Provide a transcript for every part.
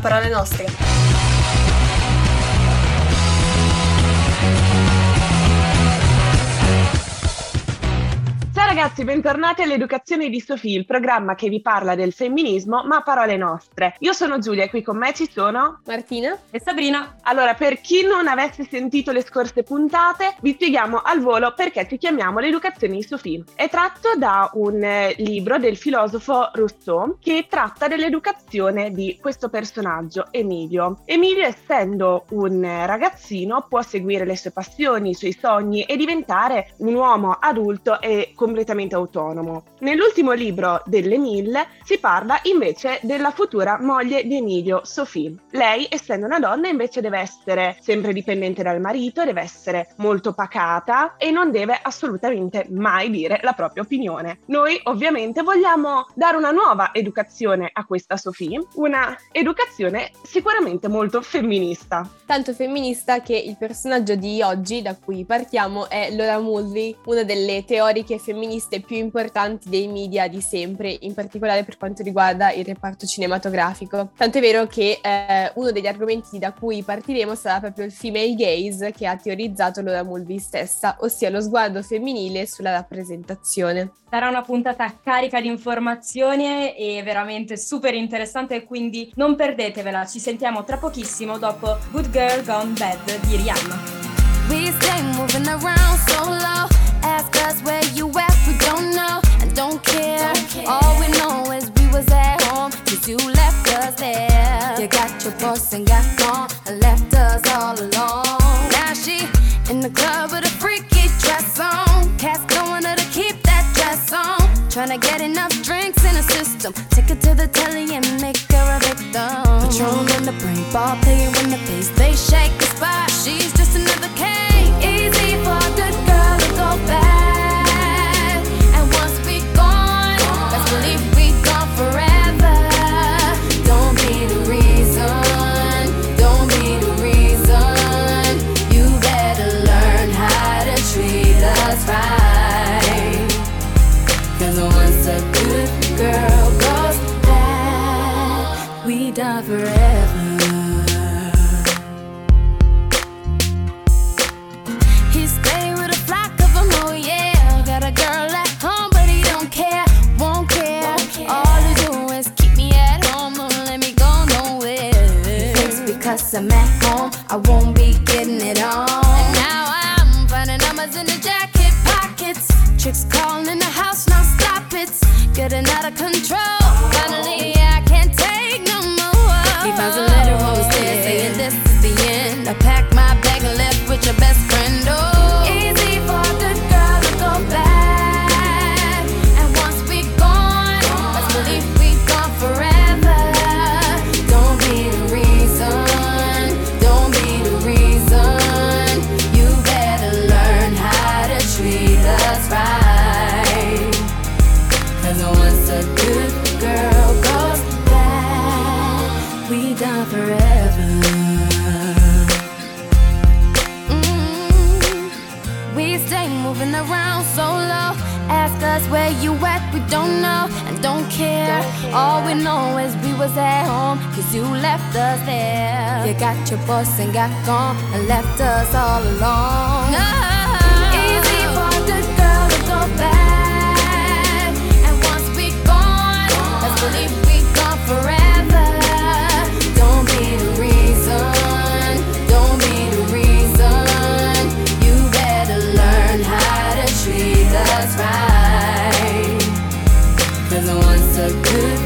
Parole nostre. Ragazzi, bentornati all'Educazione di Sofì, il programma che vi parla del femminismo ma a parole nostre. Io sono Giulia e qui con me ci sono Martina e Sabrina. Allora, per chi non avesse sentito le scorse puntate, vi spieghiamo al volo perché ci chiamiamo l'Educazione di Sofì. È tratto da un eh, libro del filosofo Rousseau che tratta dell'educazione di questo personaggio, Emilio. Emilio, essendo un ragazzino, può seguire le sue passioni, i suoi sogni e diventare un uomo adulto e completamente autonomo. Nell'ultimo libro dell'Emile si parla invece della futura moglie di Emilio, Sophie. Lei, essendo una donna, invece deve essere sempre dipendente dal marito, deve essere molto pacata e non deve assolutamente mai dire la propria opinione. Noi ovviamente vogliamo dare una nuova educazione a questa Sophie, una educazione sicuramente molto femminista. Tanto femminista che il personaggio di oggi da cui partiamo è Laura Mulvey, una delle teoriche femministe femministe più importanti dei media di sempre, in particolare per quanto riguarda il reparto cinematografico. Tanto è vero che eh, uno degli argomenti da cui partiremo sarà proprio il female gaze che ha teorizzato Laura Mulvey stessa, ossia lo sguardo femminile sulla rappresentazione. Sarà una puntata carica di informazioni e veramente super interessante, quindi non perdetevela. Ci sentiamo tra pochissimo dopo Good Girl Gone Bad di Rihanna. We stay moving around so low. Ask us where you at, we don't know and don't care. Don't care. All we know is we was at home, cause you left us there. You got your boss and got gone and left us all alone. Now she in the club with a freaky dress on. Cats going to keep that dress on. Trying to get enough drinks in the system. Take her to the telly and make her a victim. Patron in the brain, ball I'm at home, I won't be getting it on. And now I'm finding numbers in the jacket pockets. Chicks calling in the house, now stop it. Getting out of control. Where you at, we don't know and don't care. All we know is we was at home, cause you left us there. You got your boss and got gone and left us all alone. Easy for a good girl to go. And once we gone, let's believe we gone forever. Don't be the reason. Don't be the reason. You better learn how to treat us right. Cause once a good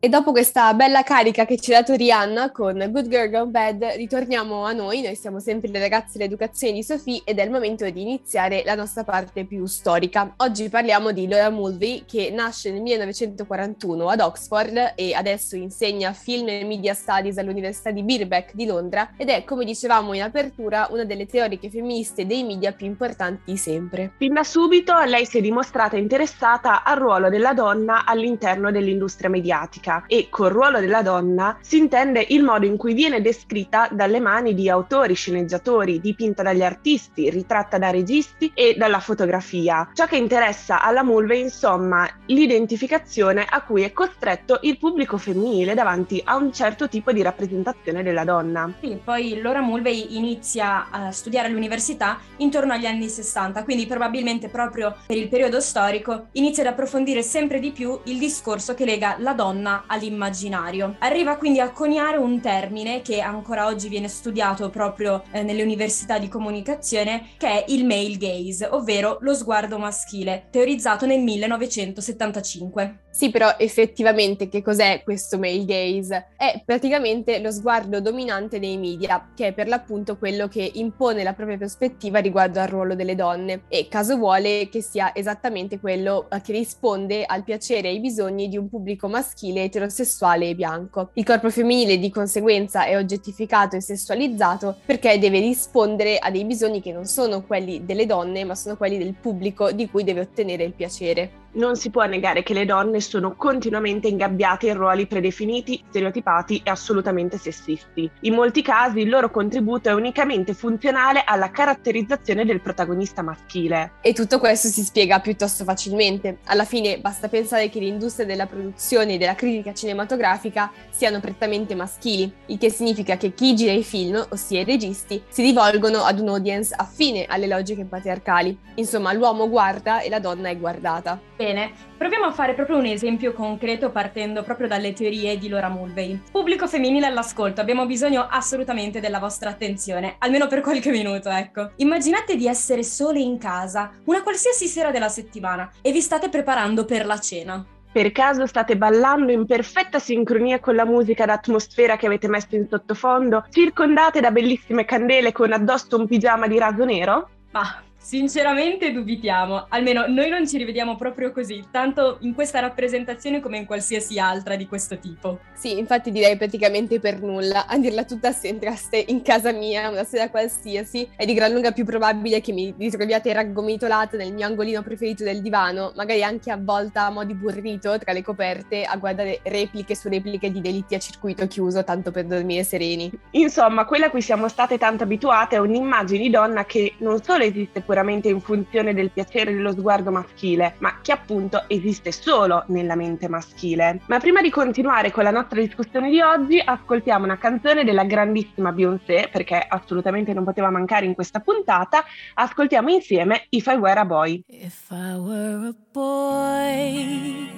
E dopo questa bella carica che ci ha dato Rihanna con Good Girl Gone Bad, ritorniamo a noi. Noi siamo sempre le ragazze dell'educazione di Sophie ed è il momento di iniziare la nostra parte più storica. Oggi parliamo di Laura Mulvey che nasce nel 1941 ad Oxford e adesso insegna film e media studies all'Università di Birkbeck di Londra ed è, come dicevamo in apertura, una delle teoriche femministe dei media più importanti sempre. Fin da subito lei si è dimostrata interessata al ruolo della donna all'interno dell'industria mediatica politica e col ruolo della donna si intende il modo in cui viene descritta dalle mani di autori, sceneggiatori, dipinta dagli artisti, ritratta da registi e dalla fotografia. Ciò che interessa alla Mulvey, insomma, l'identificazione a cui è costretto il pubblico femminile davanti a un certo tipo di rappresentazione della donna. Sì, poi Laura Mulvey inizia a studiare all'università intorno agli anni 60, quindi probabilmente proprio per il periodo storico inizia ad approfondire sempre di più il discorso che lega la donna all'immaginario. Arriva quindi a coniare un termine che ancora oggi viene studiato proprio eh, nelle università di comunicazione, che è il male gaze, ovvero lo sguardo maschile, teorizzato nel 1975. Sì, però effettivamente che cos'è questo male gaze? È praticamente lo sguardo dominante dei media, che è per l'appunto quello che impone la propria prospettiva riguardo al ruolo delle donne e caso vuole che sia esattamente quello eh, che risponde al piacere e ai bisogni di un pubblico maschile eterosessuale e bianco. Il corpo femminile di conseguenza è oggettificato e sessualizzato perché deve rispondere a dei bisogni che non sono quelli delle donne, ma sono quelli del pubblico di cui deve ottenere il piacere non si può negare che le donne sono continuamente ingabbiate in ruoli predefiniti, stereotipati e assolutamente sessisti. In molti casi il loro contributo è unicamente funzionale alla caratterizzazione del protagonista maschile. E tutto questo si spiega piuttosto facilmente. Alla fine basta pensare che l'industria della produzione e della critica cinematografica siano prettamente maschili, il che significa che chi gira i film, ossia i registi, si rivolgono ad un audience affine alle logiche patriarcali. Insomma, l'uomo guarda e la donna è guardata. Bene, proviamo a fare proprio un esempio concreto partendo proprio dalle teorie di Laura Mulvey. Pubblico femminile all'ascolto, abbiamo bisogno assolutamente della vostra attenzione, almeno per qualche minuto, ecco. Immaginate di essere sole in casa, una qualsiasi sera della settimana, e vi state preparando per la cena. Per caso state ballando in perfetta sincronia con la musica d'atmosfera che avete messo in sottofondo, circondate da bellissime candele con addosso un pigiama di raso nero? Ma Sinceramente dubitiamo, almeno noi non ci rivediamo proprio così, tanto in questa rappresentazione come in qualsiasi altra di questo tipo. Sì, infatti direi praticamente per nulla, a dirla tutta se entraste in casa mia una sera qualsiasi, è di gran lunga più probabile che mi ritroviate raggomitolata nel mio angolino preferito del divano, magari anche avvolta a mo' di burrito tra le coperte a guardare repliche su repliche di delitti a circuito chiuso, tanto per dormire sereni. Insomma, quella a cui siamo state tanto abituate è un'immagine di donna che non solo esiste pure puramente in funzione del piacere dello sguardo maschile, ma che appunto esiste solo nella mente maschile. Ma prima di continuare con la nostra discussione di oggi, ascoltiamo una canzone della grandissima Beyoncé, perché assolutamente non poteva mancare in questa puntata. Ascoltiamo insieme If I Were a Boy. If I were a boy,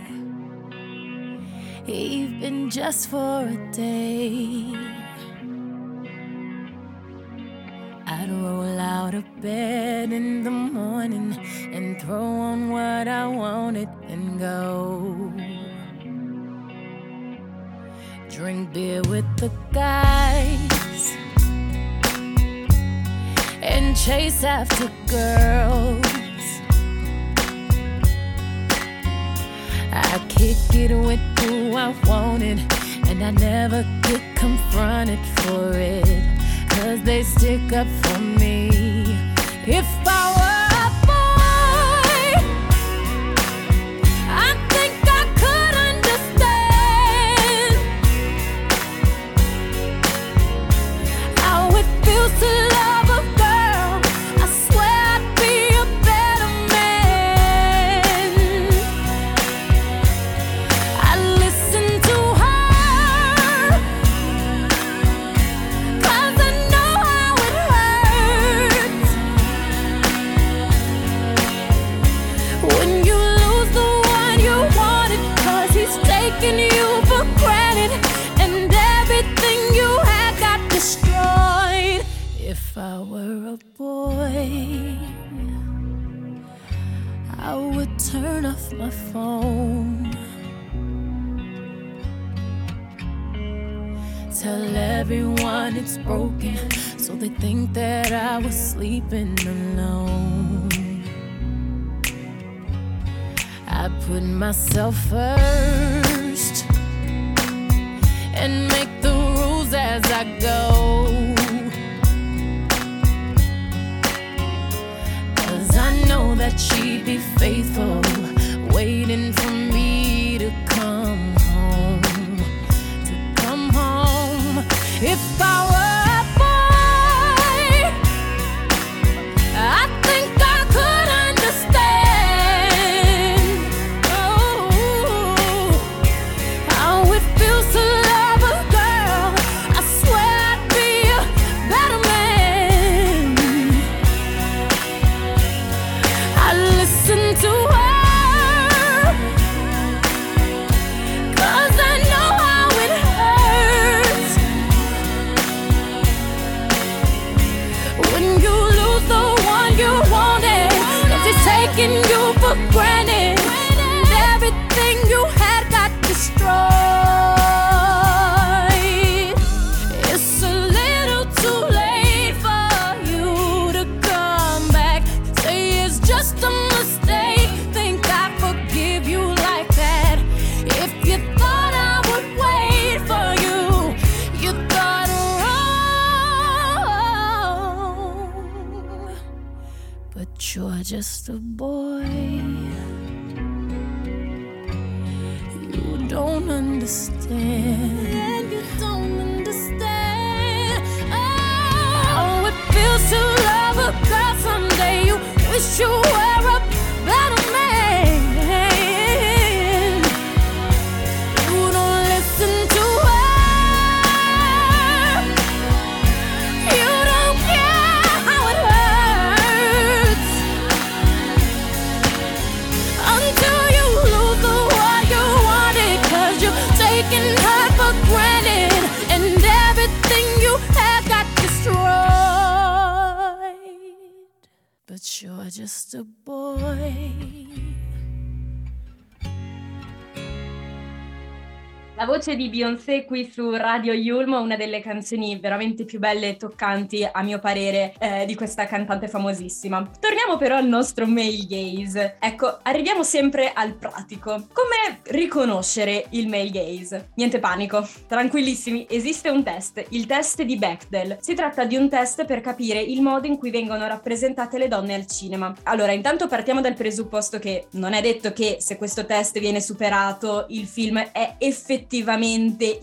even just for a day. I'd roll out of bed in the morning and throw on what I wanted and go. Drink beer with the guys and chase after girls. I kick it with who I wanted, and I never get confronted for it. Cause they stick up for me. If I would turn off my phone. Tell everyone it's broken, so they think that I was sleeping alone. I put myself first and make the rules as I go. That she'd be faithful, waiting for me to come home. To come home. If I voce di Beyoncé qui su Radio Yulm, una delle canzoni veramente più belle e toccanti, a mio parere, eh, di questa cantante famosissima. Torniamo però al nostro male gaze. Ecco, arriviamo sempre al pratico. Come riconoscere il male gaze? Niente panico, tranquillissimi, esiste un test, il test di Bechdel. Si tratta di un test per capire il modo in cui vengono rappresentate le donne al cinema. Allora, intanto partiamo dal presupposto che non è detto che se questo test viene superato il film è effettivamente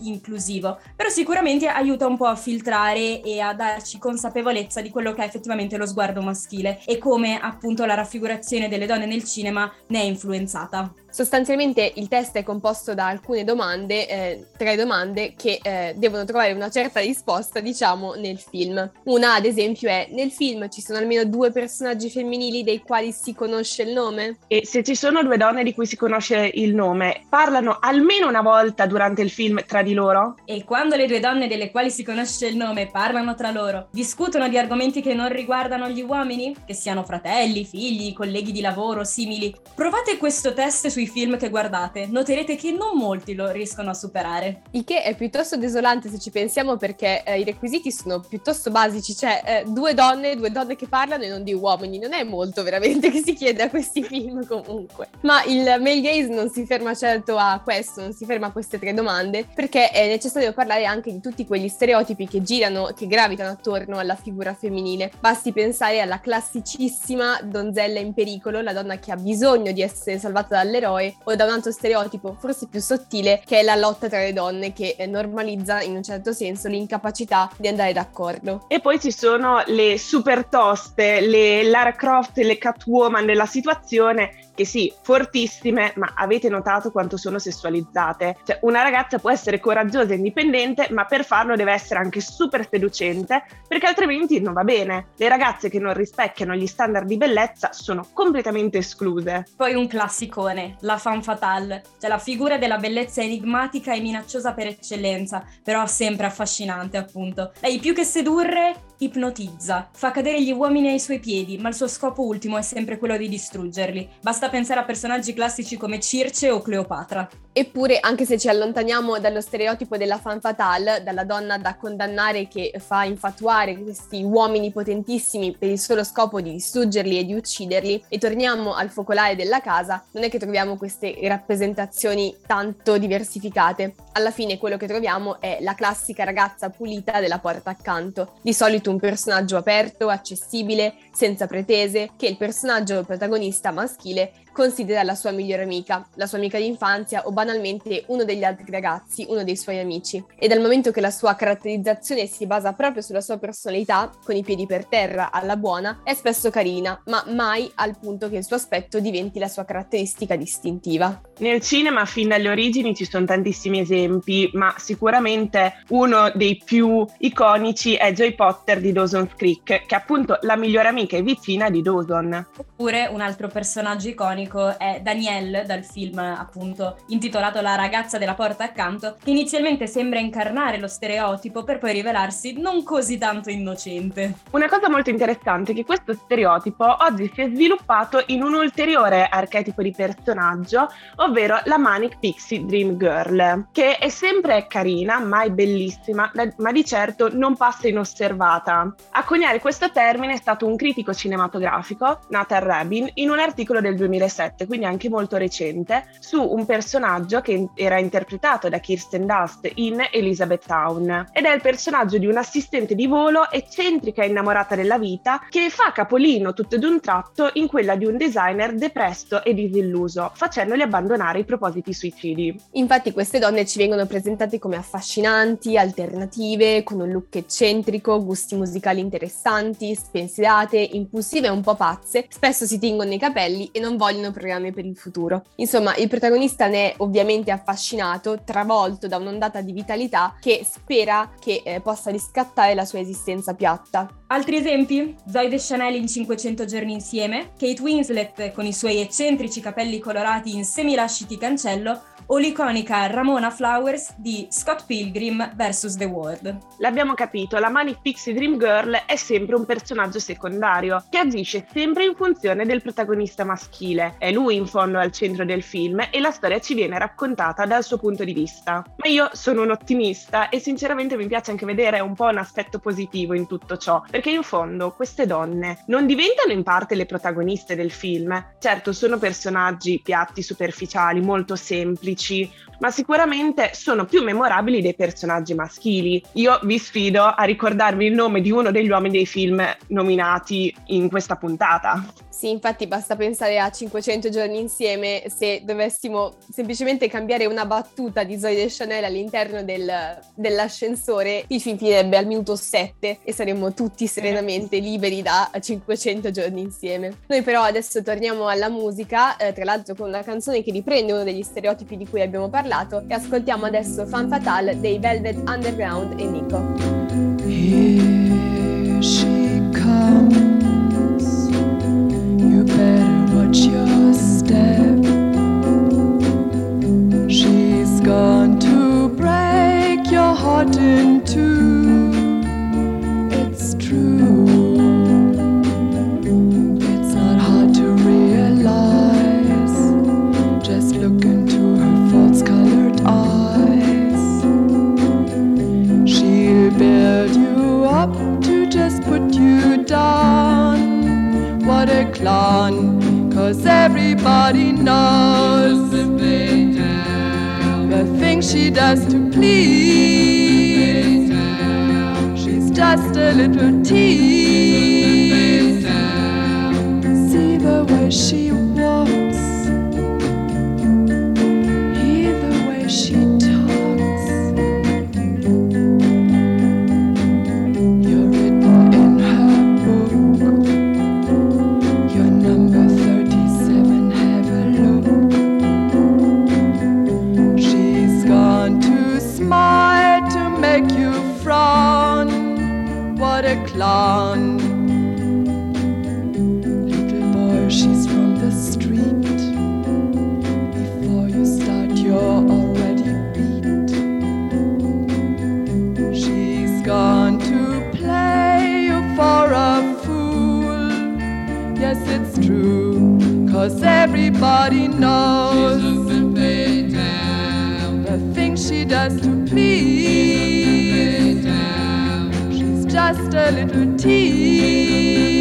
inclusivo, però sicuramente aiuta un po' a filtrare e a darci consapevolezza di quello che è effettivamente lo sguardo maschile e come appunto la raffigurazione delle donne nel cinema ne è influenzata. Sostanzialmente il test è composto da alcune domande, eh, tre domande che eh, devono trovare una certa risposta, diciamo, nel film. Una, ad esempio, è: nel film ci sono almeno due personaggi femminili dei quali si conosce il nome? E se ci sono due donne di cui si conosce il nome, parlano almeno una volta durante il film tra di loro? E quando le due donne delle quali si conosce il nome parlano tra loro, discutono di argomenti che non riguardano gli uomini, che siano fratelli, figli, colleghi di lavoro, simili. Provate questo test sui film che guardate, noterete che non molti lo riescono a superare. Il che è piuttosto desolante se ci pensiamo perché eh, i requisiti sono piuttosto basici, cioè eh, due donne, due donne che parlano e non di uomini, non è molto veramente che si chiede a questi film comunque. Ma il male gaze non si ferma certo a questo, non si ferma a queste tre domande, perché è necessario parlare anche di tutti quegli stereotipi che girano, che gravitano attorno alla figura femminile. Basti pensare alla classicissima donzella in pericolo, la donna che ha bisogno di essere salvata dall'eroe, o da un altro stereotipo forse più sottile, che è la lotta tra le donne, che eh, normalizza in un certo senso l'incapacità di andare d'accordo. E poi ci sono le super toste, le Lara Croft e le Catwoman della situazione, che sì, fortissime, ma avete notato quanto sono sessualizzate? Cioè, una ragazza può essere coraggiosa e indipendente, ma per farlo deve essere anche super seducente, perché altrimenti non va bene. Le ragazze che non rispecchiano gli standard di bellezza sono completamente escluse. Poi un classicone, la femme fatale, cioè la figura della bellezza enigmatica e minacciosa per eccellenza, però sempre affascinante appunto. Lei più che sedurre, ipnotizza, fa cadere gli uomini ai suoi piedi, ma il suo scopo ultimo è sempre quello di distruggerli. Basta pensare a personaggi classici come Circe o Cleopatra. Eppure, anche se ci allontaniamo dallo stereotipo della fan fatale, dalla donna da condannare che fa infatuare questi uomini potentissimi per il solo scopo di distruggerli e di ucciderli, e torniamo al focolare della casa, non è che troviamo queste rappresentazioni tanto diversificate. Alla fine quello che troviamo è la classica ragazza pulita della porta accanto, di solito un personaggio aperto, accessibile, senza pretese, che il personaggio protagonista maschile considera la sua migliore amica, la sua amica d'infanzia o banalmente uno degli altri ragazzi, uno dei suoi amici. E dal momento che la sua caratterizzazione si basa proprio sulla sua personalità, con i piedi per terra alla buona, è spesso carina, ma mai al punto che il suo aspetto diventi la sua caratteristica distintiva. Nel cinema fin dalle origini ci sono tantissimi esempi, ma sicuramente uno dei più iconici è Joy Potter di Dawson's Creek, che è appunto la migliore amica e vicina di Dawson. Oppure un altro personaggio iconico iconico è Danielle dal film appunto intitolato La ragazza della porta accanto, che inizialmente sembra incarnare lo stereotipo per poi rivelarsi non così tanto innocente. Una cosa molto interessante è che questo stereotipo oggi si è sviluppato in un ulteriore archetipo di personaggio, ovvero la Manic Pixie Dream Girl, che è sempre carina, mai bellissima, ma di certo non passa inosservata. A coniare questo termine è stato un critico cinematografico, Nathan Rabin, in un articolo del 2007 2007, quindi anche molto recente, su un personaggio che era interpretato da Kirsten Dust in Elizabeth Town ed è il personaggio di un'assistente di volo eccentrica e innamorata della vita che fa capolino tutto d'un tratto in quella di un designer depresso e disilluso, facendoli abbandonare i propositi suicidi. Infatti queste donne ci vengono presentate come affascinanti, alternative, con un look eccentrico, gusti musicali interessanti, spensierate, impulsive e un po' pazze, spesso si tingono i capelli e non vogliono hanno programmi per il futuro. Insomma, il protagonista ne è ovviamente affascinato, travolto da un'ondata di vitalità che spera che eh, possa riscattare la sua esistenza piatta. Altri esempi? Zoe Deschanel in 500 giorni insieme, Kate Winslet con i suoi eccentrici capelli colorati in semilasciti cancello o l'iconica Ramona Flowers di Scott Pilgrim vs. The World. L'abbiamo capito, la Manic Pixie Dream Girl è sempre un personaggio secondario che agisce sempre in funzione del protagonista maschile. È lui in fondo al centro del film e la storia ci viene raccontata dal suo punto di vista. Ma io sono un ottimista e sinceramente mi piace anche vedere un po' un aspetto positivo in tutto ciò, perché in fondo queste donne non diventano in parte le protagoniste del film. Certo, sono personaggi piatti, superficiali, molto semplici amici, ma sicuramente sono più memorabili dei personaggi maschili. Io vi sfido a ricordarvi il nome di uno degli uomini dei film nominati in questa puntata. Sì, infatti basta pensare a 500 giorni insieme se dovessimo semplicemente cambiare una battuta di Zoe Deschanel all'interno del, dell'ascensore, il film finirebbe al minuto 7 e saremmo tutti serenamente liberi da 500 giorni insieme. Noi però adesso torniamo alla musica, eh, tra l'altro con una canzone che riprende uno degli stereotipi di cui abbiamo parlato e ascoltiamo adesso Fan Fatale dei Velvet Underground e Nico. Here she comes, you better watch your step. She's gone to break your heart in two. It's true. Build you up to just put you down. What a clown, cause everybody knows the things she does to please. She's just a little tease. See the way she Cause everybody knows the things she does to please. She's just a little tease.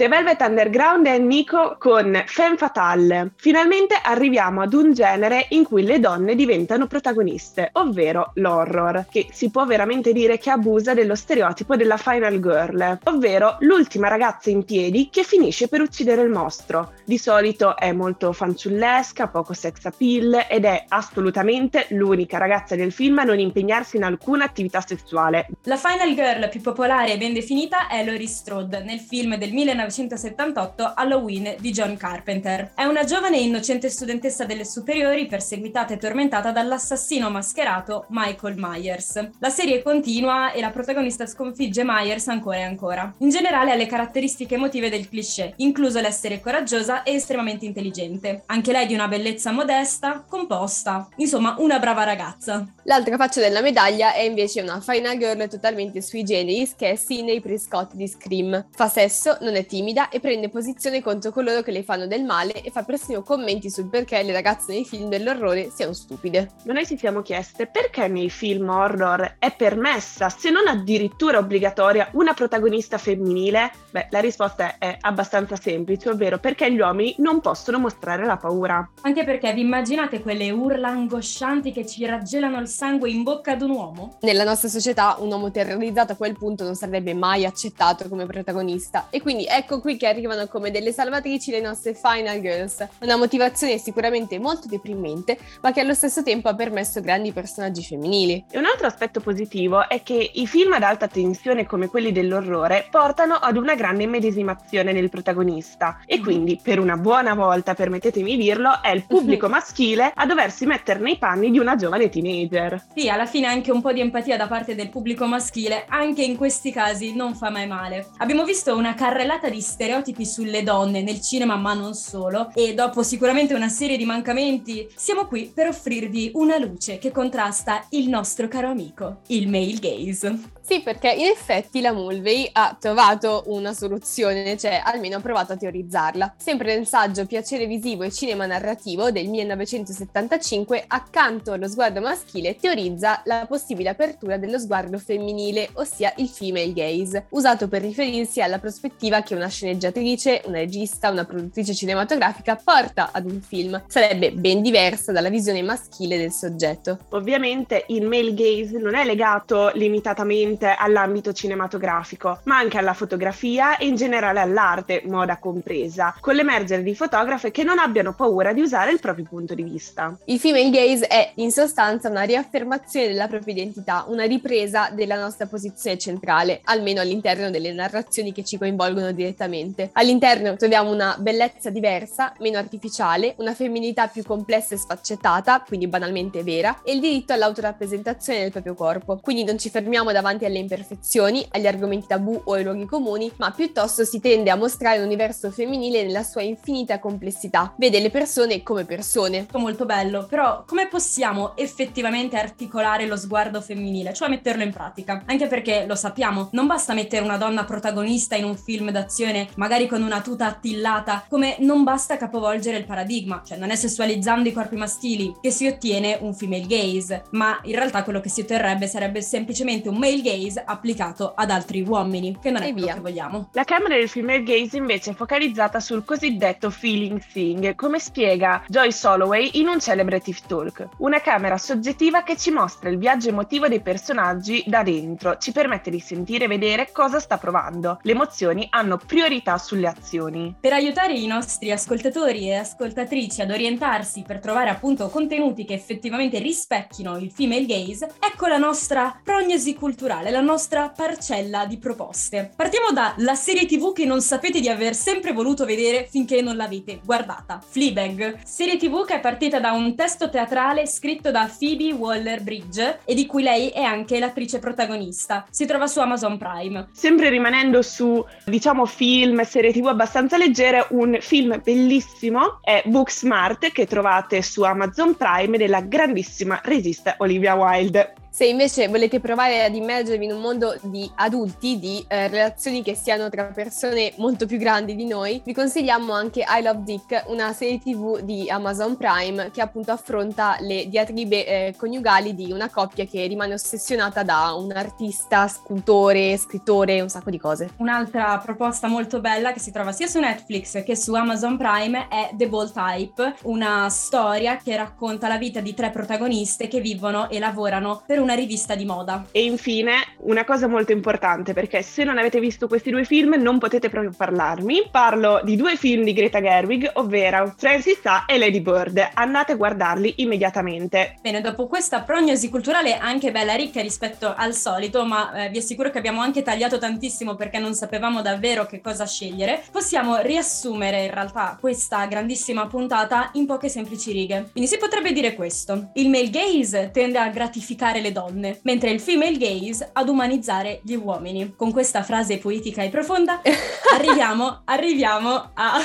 The Velvet Underground è Nico con Femme Fatale. Finalmente arriviamo ad un genere in cui le donne diventano protagoniste, ovvero l'horror, che si può veramente dire che abusa dello stereotipo della final girl, ovvero l'ultima ragazza in piedi che finisce per uccidere il mostro. Di solito è molto fanciullesca, poco sex appeal ed è assolutamente l'unica ragazza del film a non impegnarsi in alcuna attività sessuale. La final girl più popolare e ben definita è Laurie Strode nel film del 1978 Halloween di John Carpenter. È una giovane e innocente studentessa delle superiori perseguitata e tormentata dall'assassino mascherato Michael Myers. La serie continua e la protagonista sconfigge Myers ancora e ancora. In generale ha le caratteristiche emotive del cliché, incluso l'essere coraggiosa e estremamente intelligente. Anche lei di una bellezza modesta, composta, insomma una brava ragazza. L'altra faccia della medaglia è invece una final girl totalmente sui generis che è Sidney Prescott di Scream. Fa sesso, non è timida e prende posizione contro coloro che le fanno del male e fa persino commenti sul perché le ragazze nei film dell'orrore siano stupide. Noi ci siamo chieste perché nei film horror è permessa, se non addirittura obbligatoria, una protagonista femminile? Beh, la risposta è abbastanza semplice, ovvero perché gli uomini non possono mostrare la paura. Anche perché vi immaginate quelle urla angoscianti che ci raggelano il sangue in bocca ad un uomo? Nella nostra società un uomo terrorizzato a quel punto non sarebbe mai accettato come protagonista e quindi ecco qui che arrivano come delle salvatrici le nostre Final Girls, una motivazione sicuramente molto deprimente ma che allo stesso tempo ha permesso grandi personaggi femminili. E un altro aspetto positivo è che i film ad alta tensione come quelli dell'orrore portano ad una grande immedesimazione nel protagonista e quindi per una buona volta, permettetemi di dirlo, è il pubblico maschile a doversi mettere nei panni di una giovane teenager. Sì, alla fine anche un po' di empatia da parte del pubblico maschile, anche in questi casi non fa mai male. Abbiamo visto una carrellata di stereotipi sulle donne nel cinema, ma non solo, e dopo sicuramente una serie di mancamenti, siamo qui per offrirvi una luce che contrasta il nostro caro amico, il male gaze. Sì, perché in effetti la Mulvey ha trovato una soluzione, cioè almeno ha provato a teorizzarla. Sempre nel saggio Piacere visivo e cinema narrativo del 1975, accanto allo sguardo maschile, teorizza la possibile apertura dello sguardo femminile, ossia il female gaze, usato per riferirsi alla prospettiva che una sceneggiatrice, una regista, una produttrice cinematografica porta ad un film. Sarebbe ben diversa dalla visione maschile del soggetto. Ovviamente il male gaze non è legato limitatamente all'ambito cinematografico, ma anche alla fotografia e in generale all'arte, moda compresa, con l'emergere di fotografe che non abbiano paura di usare il proprio punto di vista. Il female gaze è in sostanza una riaffermazione della propria identità, una ripresa della nostra posizione centrale, almeno all'interno delle narrazioni che ci coinvolgono direttamente. All'interno troviamo una bellezza diversa, meno artificiale, una femminilità più complessa e sfaccettata, quindi banalmente vera, e il diritto all'autorappresentazione del proprio corpo. Quindi non ci fermiamo davanti alle imperfezioni, agli argomenti tabù o ai luoghi comuni, ma piuttosto si tende a mostrare un universo femminile nella sua infinita complessità. Vede le persone come persone. Molto bello, però come possiamo effettivamente articolare lo sguardo femminile, cioè metterlo in pratica? Anche perché lo sappiamo, non basta mettere una donna protagonista in un film d'azione, magari con una tuta attillata, come non basta capovolgere il paradigma, cioè non è sessualizzando i corpi maschili che si ottiene un female gaze, ma in realtà quello che si otterrebbe sarebbe semplicemente un male gaze applicato ad altri uomini, che non è E quello via. che vogliamo. La camera del female gaze invece è focalizzata sul cosiddetto feeling thing, come spiega Joyce Holloway in un celebre TIFF Talk. Una camera soggettiva che ci mostra il viaggio emotivo dei personaggi da dentro, ci permette di sentire e vedere cosa sta provando. Le emozioni hanno priorità sulle azioni. Per aiutare i nostri ascoltatori e ascoltatrici ad orientarsi per trovare appunto contenuti che effettivamente rispecchino il female gaze, ecco la nostra prognosi culturale. Culturale, la nostra parcella di proposte. Partiamo da la serie TV che non sapete di aver sempre voluto vedere finché non l'avete guardata, Fleabag. Serie TV che è partita da un testo teatrale scritto da Phoebe Waller-Bridge e di cui lei è anche l'attrice protagonista. Si trova su Amazon Prime. Sempre rimanendo su, diciamo, film, serie TV abbastanza leggere, un film bellissimo è Booksmart che trovate su Amazon Prime della grandissima regista Olivia Wilde. Se invece volete provare ad immergervi in un mondo di adulti, di eh, relazioni che siano tra persone molto più grandi di noi, vi consigliamo anche I Love Dick, una serie tv di Amazon Prime che appunto affronta le diatribe eh, coniugali di una coppia che rimane ossessionata da un artista, scultore, scrittore, un sacco di cose. Un'altra proposta molto bella che si trova sia su Netflix che su Amazon Prime è The Bold Type, una storia che racconta la vita di tre protagoniste che vivono e lavorano per una rivista di moda. E infine, una cosa molto importante, perché se non avete visto questi due film non potete proprio parlarmi. Parlo di due film di Greta Gerwig, ovvero Francis A e Lady Bird. Andate a guardarli immediatamente. Bene, dopo questa prognosi culturale anche bella ricca rispetto al solito, ma eh, vi assicuro che abbiamo anche tagliato tantissimo perché non sapevamo davvero che cosa scegliere, possiamo riassumere in realtà questa grandissima puntata in poche semplici righe. Quindi si potrebbe dire questo. Il male gaze tende a gratificare le donne, mentre il female gaze ad umanizzare gli uomini. Con questa frase poetica e profonda arriviamo, arriviamo a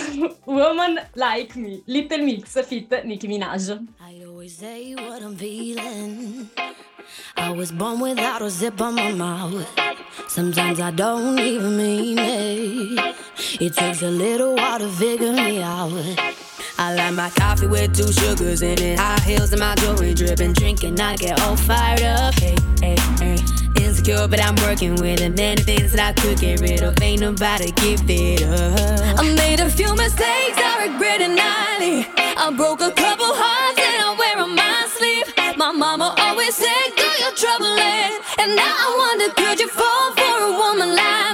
Woman Like Me, Little Mix fit Nicki Minaj. I always say what I'm feeling. I was born without a zip on my mouth. Sometimes I don't even mean it. It takes a little while to figure me out. I like my coffee with two sugars in it. High heels and my jewelry dripping. Drinking, I get all fired up. Hey, hey, hey. Insecure, but I'm working with it. Many things that I could get rid of. Ain't nobody give it up. I made a few mistakes, I regret it nightly. I broke a couple hearts and I wear on my sleeve. My mama always said, Do your troubling. And now I wonder, could you fall for a woman like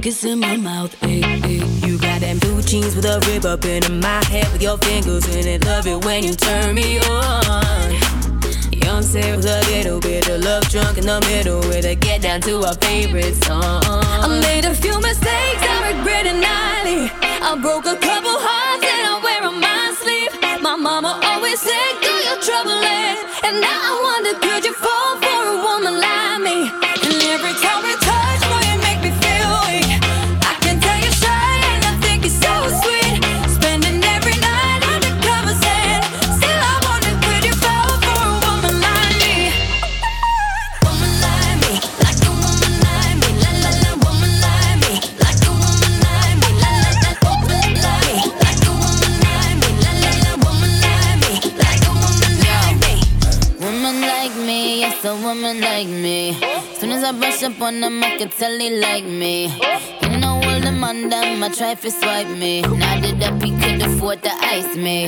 you kissing my mouth. Hey, hey. You got them blue jeans with a rib up into my head with your fingers in it. Love it when you turn me on. Young Sarah with a little bit of love drunk in the middle with a get down to our favorite song. I made a few mistakes, I regret it nightly. I broke a couple hearts and I wear on my sleeve. My mama always said, Do your troubling. And now I wonder, could you fall me. Soon as I brush up on them, I can tell they like me. You know all them on them, try to swipe me. Now that up, he could afford to ice me.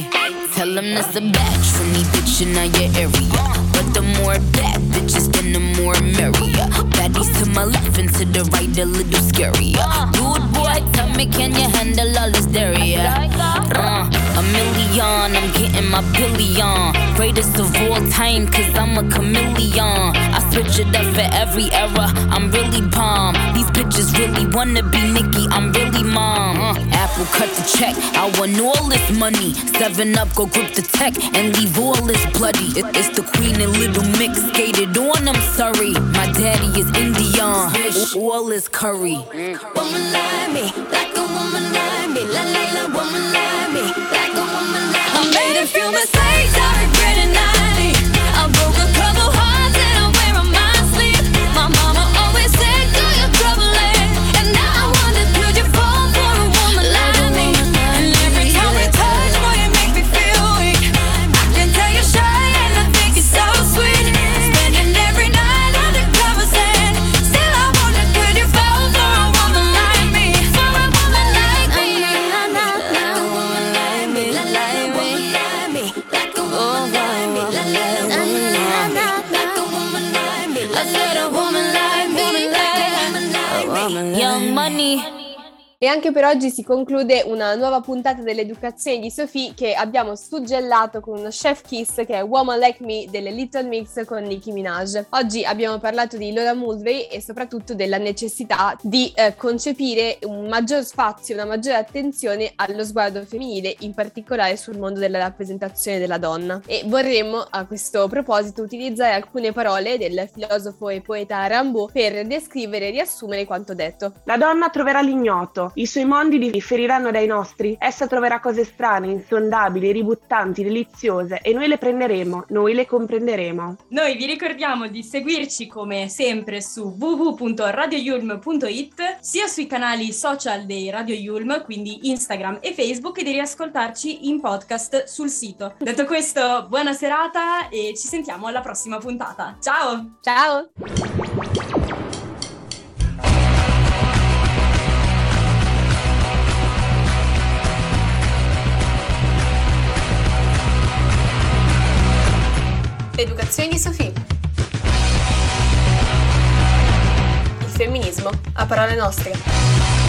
Tell him that's a batch for me, bitch, in your area. But the more bad bitches, then the more merrier. Baddies to my left and to the right, a little scarier. Dude, boy, tell me, can you handle all this dairy? Uh, a million, I'm getting my billion. Greatest of all time, cause I'm a chameleon. It up for every era, I'm really bomb. These bitches really wanna be Nicki, I'm really mom. Uh, Apple cut the check, I want all this money. Seven up, go grip the tech and leave all this bloody. It- it's the queen and little mix skated on, I'm sorry. My daddy is Indian, all is curry. Woman like me, like a woman like me, la la la, woman like me, like a woman like me. I made a few mistakes, anche per oggi si conclude una nuova puntata dell'educazione di Sophie che abbiamo suggellato con uno chef kiss che è Woman Like Me delle Little Mix con Nicki Minaj. Oggi abbiamo parlato di Laura Mulvey e soprattutto della necessità di eh, concepire un maggior spazio, una maggiore attenzione allo sguardo femminile, in particolare sul mondo della rappresentazione della donna. E vorremmo a questo proposito utilizzare alcune parole del filosofo e poeta Rimbaud per descrivere e riassumere quanto detto. La donna troverà l'ignoto, i suoi mondi differiranno dai nostri. Essa troverà cose strane, insondabili, ributtanti, deliziose e noi le prenderemo, noi le comprenderemo. Noi vi ricordiamo di seguirci come sempre su www.radioyulm.it, sia sui canali social dei Radio Yulm, quindi Instagram e Facebook, e di riascoltarci in podcast sul sito. Detto questo, buona serata e ci sentiamo alla prossima puntata. Ciao! Ciao! Educazione di Sofì. Il femminismo a parole nostre.